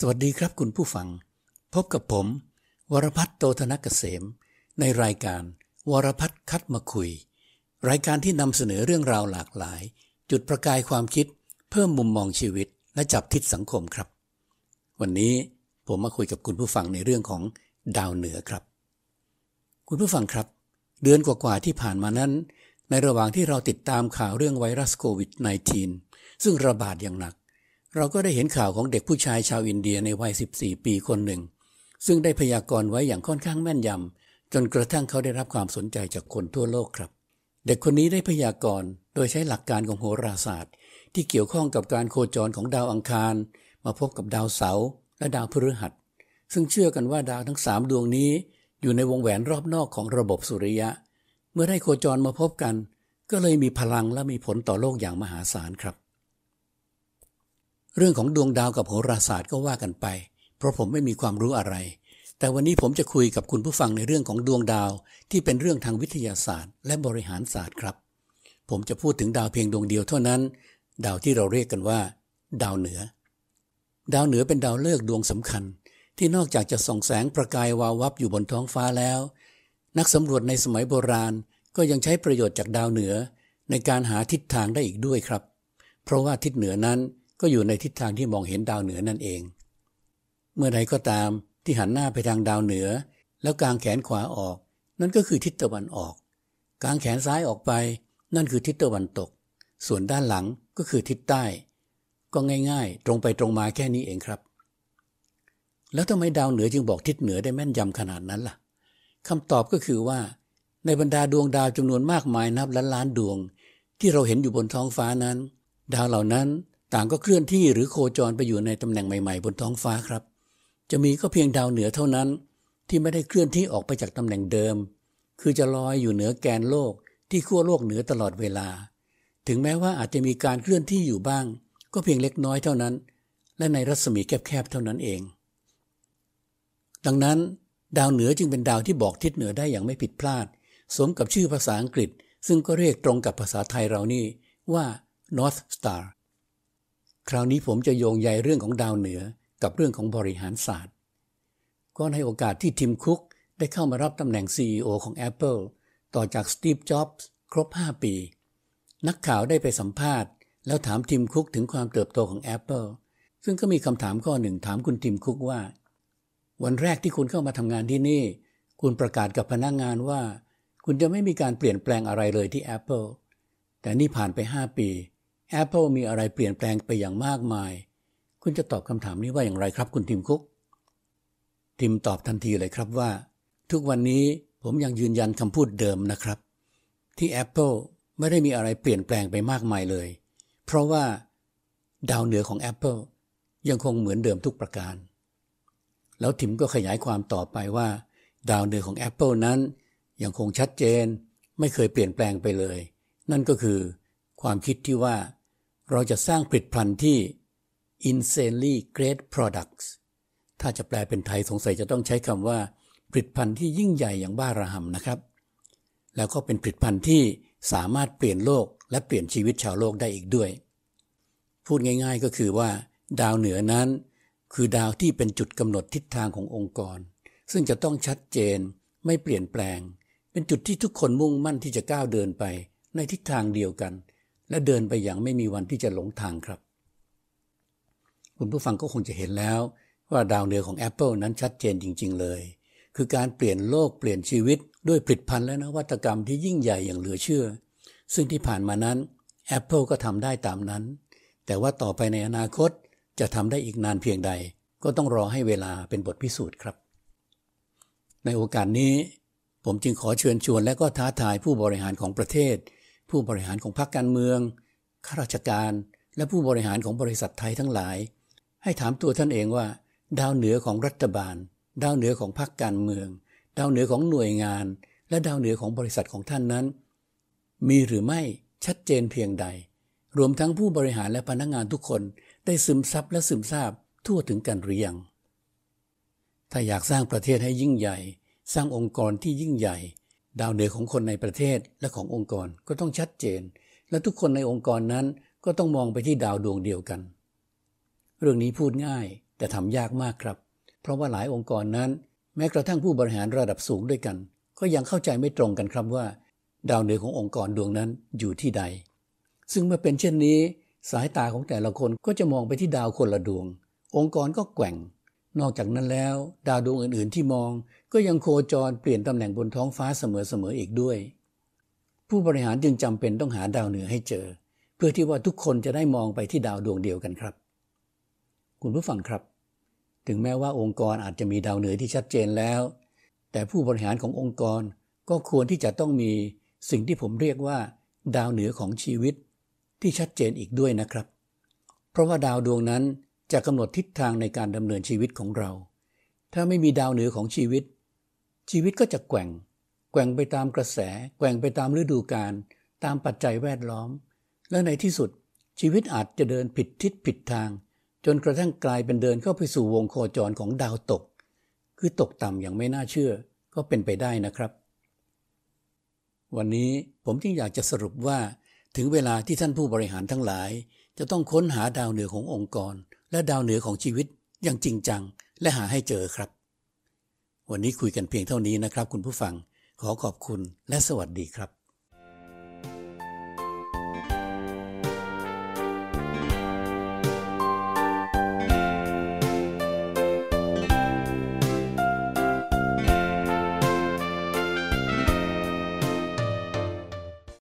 สวัสดีครับคุณผู้ฟัง พบกับผม วรพัฒน์โตธนกเกษม ในรายการ วรพัฒน์คัดมาคุย รายการที่นำเสนอเรื่องราวหลากหลาย จุดประกายความคิด เพิ่มมุมมองชีวิต และจับทิศสังคมครับ วันนี้ผมมาคุยกับคุณผู้ฟังในเรื่องของดาวเหนือครับ คุณผู้ฟังครับ เดือนกว่าๆที่ผ่านมานั้น ในระหว่างที่เราติดตามข่าวเรื่องไวรัสโควิด -19 ซึ่งระบาดอย่างหนัก เราก็ได้เห็นข่าวของเด็กผู้ชายชาวอินเดียในวัย 14 ปีคนหนึ่ง ซึ่งได้พยากรณ์ไว้อย่างค่อนข้างแม่นยำ จนกระทั่งเขาได้รับความสนใจจากคนทั่วโลกครับ เด็กคนนี้ได้พยากรณ์โดยใช้หลักการของโหราศาสตร์ ที่เกี่ยวข้องกับการโคจรของดาวอังคาร มาพบกับดาวเสาร์และดาวพฤหัส ซึ่งเชื่อกันว่าดาวทั้งสามดวงนี้ อยู่ในวงแหวนรอบนอกของระบบสุริยะ เมื่อได้โคจรมาพบกัน ก็เลยมีพลังและมีผลต่อโลกอย่างมหาศาลครับ เรื่องของดวงดาวกับโหราศาสตร์ก็ว่ากันไป เพราะผมไม่มีความรู้อะไร แต่วันนี้ผมจะคุยกับคุณผู้ฟังในเรื่องของดวงดาวที่เป็นเรื่องทางวิทยาศาสตร์ และบริหารศาสตร์ครับ ผมจะพูดถึงดาวเพียงดวงเดียวเท่านั้น ดาวที่เราเรียกกันว่า ดาวเหนือ ดาวเหนือเป็นดาวฤกษ์ดวงสำคัญ ที่นอกจากจะส่องแสงประกายวาววับอยู่บนท้องฟ้าแล้ว นักสำรวจในสมัยโบราณก็ยังใช้ประโยชน์จากดาวเหนือในการหาทิศทางได้อีกด้วยครับ เพราะว่าทิศเหนือนั้น ก็อยู่ในทิศทางที่มองเห็นดาวเหนือนั่นเอง เมื่อใดก็ตามที่หันหน้าไปทางดาวเหนือ แล้วกางแขนขวาออก นั่นก็คือทิศตะวันออก กางแขนซ้ายออกไป นั่นคือทิศตะวันตก ส่วนด้านหลังก็คือทิศใต้ ก็ง่ายๆ ตรงไปตรงมาแค่นี้เองครับ แล้วทำไมดาวเหนือจึงบอกทิศเหนือได้แม่นยำขนาดนั้นล่ะคำตอบก็คือว่า ในบรรดาดวงดาวจำนวนมากมายนับล้านล้านดวง ที่เราเห็นอยู่บนท้องฟ้านั้น ดาวเหล่านั้น ต่างก็เคลื่อนที่หรือโคจรไปอยู่ในตำแหน่งใหม่ ๆ บนท้องฟ้าครับ จะมีก็เพียงดาวเหนือเท่านั้น ที่ไม่ได้เคลื่อนที่ออกไปจากตำแหน่งเดิม คือจะลอยอยู่เหนือแกนโลกที่ขั้วโลกเหนือตลอดเวลา ถึงแม้ว่าอาจจะมีการเคลื่อนที่อยู่บ้าง ก็เพียงเล็กน้อยเท่านั้น และในรัศมีแคบๆเท่านั้นเอง ดังนั้น ดาวเหนือจึงเป็นดาวที่บอกทิศเหนือได้อย่างไม่ผิดพลาด สมกับชื่อภาษาอังกฤษ ซึ่งก็เรียกตรงกับภาษาไทยเรานี่ว่า North Star คราวนี้ผมจะโยงใยเรื่องของดาวเหนือกับเรื่องของบริหารศาสตร์ ก็ในโอกาสที่ทิมคุกได้เข้ามารับตำแหน่ง CEO ของ Apple ต่อจากสตีฟจ็อบส์ครบ 5 ปี นักข่าวได้ไปสัมภาษณ์ แล้วถามทิมคุกถึงความเติบโตของ Apple ซึ่งก็มีคำถามข้อหนึ่งถามคุณทิมคุกว่า วันแรกที่คุณเข้ามาทำงานที่นี่ คุณประกาศกับพนักงงานว่า คุณจะไม่มีการเปลี่ยนแปลงอะไรเลยที่ Apple แต่นี่ผ่านไป 5 ปี Apple มีอะไรเปลี่ยนแปลงไปอย่างมากมาย คุณจะตอบคำถามนี้ว่าอย่างไรครับคุณทิมคุก ทิมตอบทันทีเลยครับว่า ทุกวันนี้ผมยังยืนยันคำพูดเดิมนะครับ ที่ Apple ไม่ได้มีอะไรเปลี่ยนแปลงไปมากมายเลย เพราะว่าดาวเหนือของ Apple ยังคงเหมือนเดิมทุกประการ แล้วทิมก็ขยายความต่อไปว่า ดาวเหนือของ Apple นั้นยังคงชัดเจน ไม่เคยเปลี่ยนแปลงไปเลย นั่นก็คือ ความคิดที่ว่าเราจะสร้างผลิตภัณฑ์ที่ insanely great products ถ้าจะแปลเป็นไทยสงสัยจะต้องใช้คำว่า ผลิตภัณฑ์ที่ยิ่งใหญ่อย่างบ้าระห่ำนะครับ แล้วก็เป็นผลิตภัณฑ์ที่สามารถเปลี่ยนโลกและเปลี่ยนชีวิตชาวโลกได้อีกด้วย พูดง่ายๆก็คือว่า ดาวเหนือนั้น คือดาวที่เป็นจุดกำหนดทิศทางขององค์กร ซึ่งจะต้องชัดเจนไม่เปลี่ยนแปลง เป็นจุดที่ทุกคนมุ่งมั่นที่จะก้าวเดินไป ในทิศทางเดียวกัน และเดินไปอย่างไม่มีวันที่จะหลงทางครับ คุณผู้ฟังก็คงจะเห็นแล้วว่าดาวเหนือของ Apple นั้นชัดเจนจริง ๆ เลย คือการเปลี่ยนโลกเปลี่ยนชีวิตด้วยผลิตภัณฑ์และนวัตกรรมที่ยิ่งใหญ่อย่างเหลือเชื่อ ซึ่งที่ผ่านมานั้น Apple ก็ทำได้ตามนั้น แต่ว่าต่อไปในอนาคตจะทำได้อีกนานเพียงใด ก็ต้องรอให้เวลาเป็นบทพิสูจน์ครับ ในโอกาสนี้ ผมจึงขอเชิญชวนและก็ท้าทายผู้บริหารของประเทศ ผู้บริหารของพรรคการเมืองข้าราชการ และผู้บริหารของบริษัทไทยทั้งหลาย ให้ถามตัวท่านเองว่า ดาวเหนือของรัฐบาล ดาวเหนือของพรรคการเมือง ดาวเหนือของหน่วยงาน และดาวเหนือของบริษัทของท่านนั้น มีหรือไม่ชัดเจนเพียงใด รวมทั้งผู้บริหารและพนักงงานทุกคนได้ซึมซับและซึมซาบทั่วถึงกันหรือยังถ้าอยากสร้างประเทศให้ยิ่งใหญ่ สร้างองค์กรที่ยิ่งใหญ่ ดาวเหนือของคนในประเทศและขององค์กรก็ต้องชัดเจน และทุกคนในองค์กรนั้นก็ต้องมองไปที่ดาวดวงเดียวกัน เรื่องนี้พูดง่ายแต่ทำยากมากครับ เพราะว่าหลายองค์กรนั้น แม้กระทั่งผู้บริหารระดับสูงด้วยกัน ก็ยังเข้าใจไม่ตรงกันครับว่า ดาวเหนือขององค์กรดวงนั้นอยู่ที่ใด ซึ่งเมื่อเป็นเช่นนี้ สายตาของแต่ละคนก็จะมองไปที่ดาวคนละดวง องค์กรก็แกว่ง นอกจากนั้นแล้ว ดาวดวงอื่นๆที่มองก็ยังโคจรเปลี่ยนตำแหน่งบนท้องฟ้าเสมอๆอีกด้วย ผู้บริหารจึงจำเป็นต้องหาดาวเหนือให้เจอ เพื่อที่ว่าทุกคนจะได้มองไปที่ดาวดวงเดียวกันครับ คุณผู้ฟังครับ ถึงแม้ว่าองค์กรอาจจะมีดาวเหนือที่ชัดเจนแล้ว แต่ผู้บริหารขององค์กรก็ควรที่จะต้องมีสิ่งที่ผมเรียกว่า ดาวเหนือของชีวิตที่ชัดเจนอีกด้วยนะครับ เพราะว่าดาวดวงนั้น จะกำหนดทิศทางในการดำเนินชีวิตของเรา ถ้าไม่มีดาวเหนือของชีวิต ชีวิตก็จะแกว่ง แกว่งไปตามกระแส แกว่งไปตามฤดูกาล ตามปัจจัยแวดล้อม และในที่สุด ชีวิตอาจจะเดินผิดทิศผิดทาง จนกระทั่งกลายเป็นเดินเข้าไปสู่วงโคจรของดาวตก คือตกต่ำอย่างไม่น่าเชื่อ ก็เป็นไปได้นะครับ วันนี้ผมจึงอยากจะสรุปว่า ถึงเวลาที่ท่านผู้บริหารทั้งหลาย จะต้องค้นหาดาวเหนือขององค์กร และดาวเหนือของชีวิตอย่างจริงจัง และหาให้เจอครับ วันนี้คุยกันเพียงเท่านี้นะครับ คุณผู้ฟังขอขอบคุณและสวัสดีครับ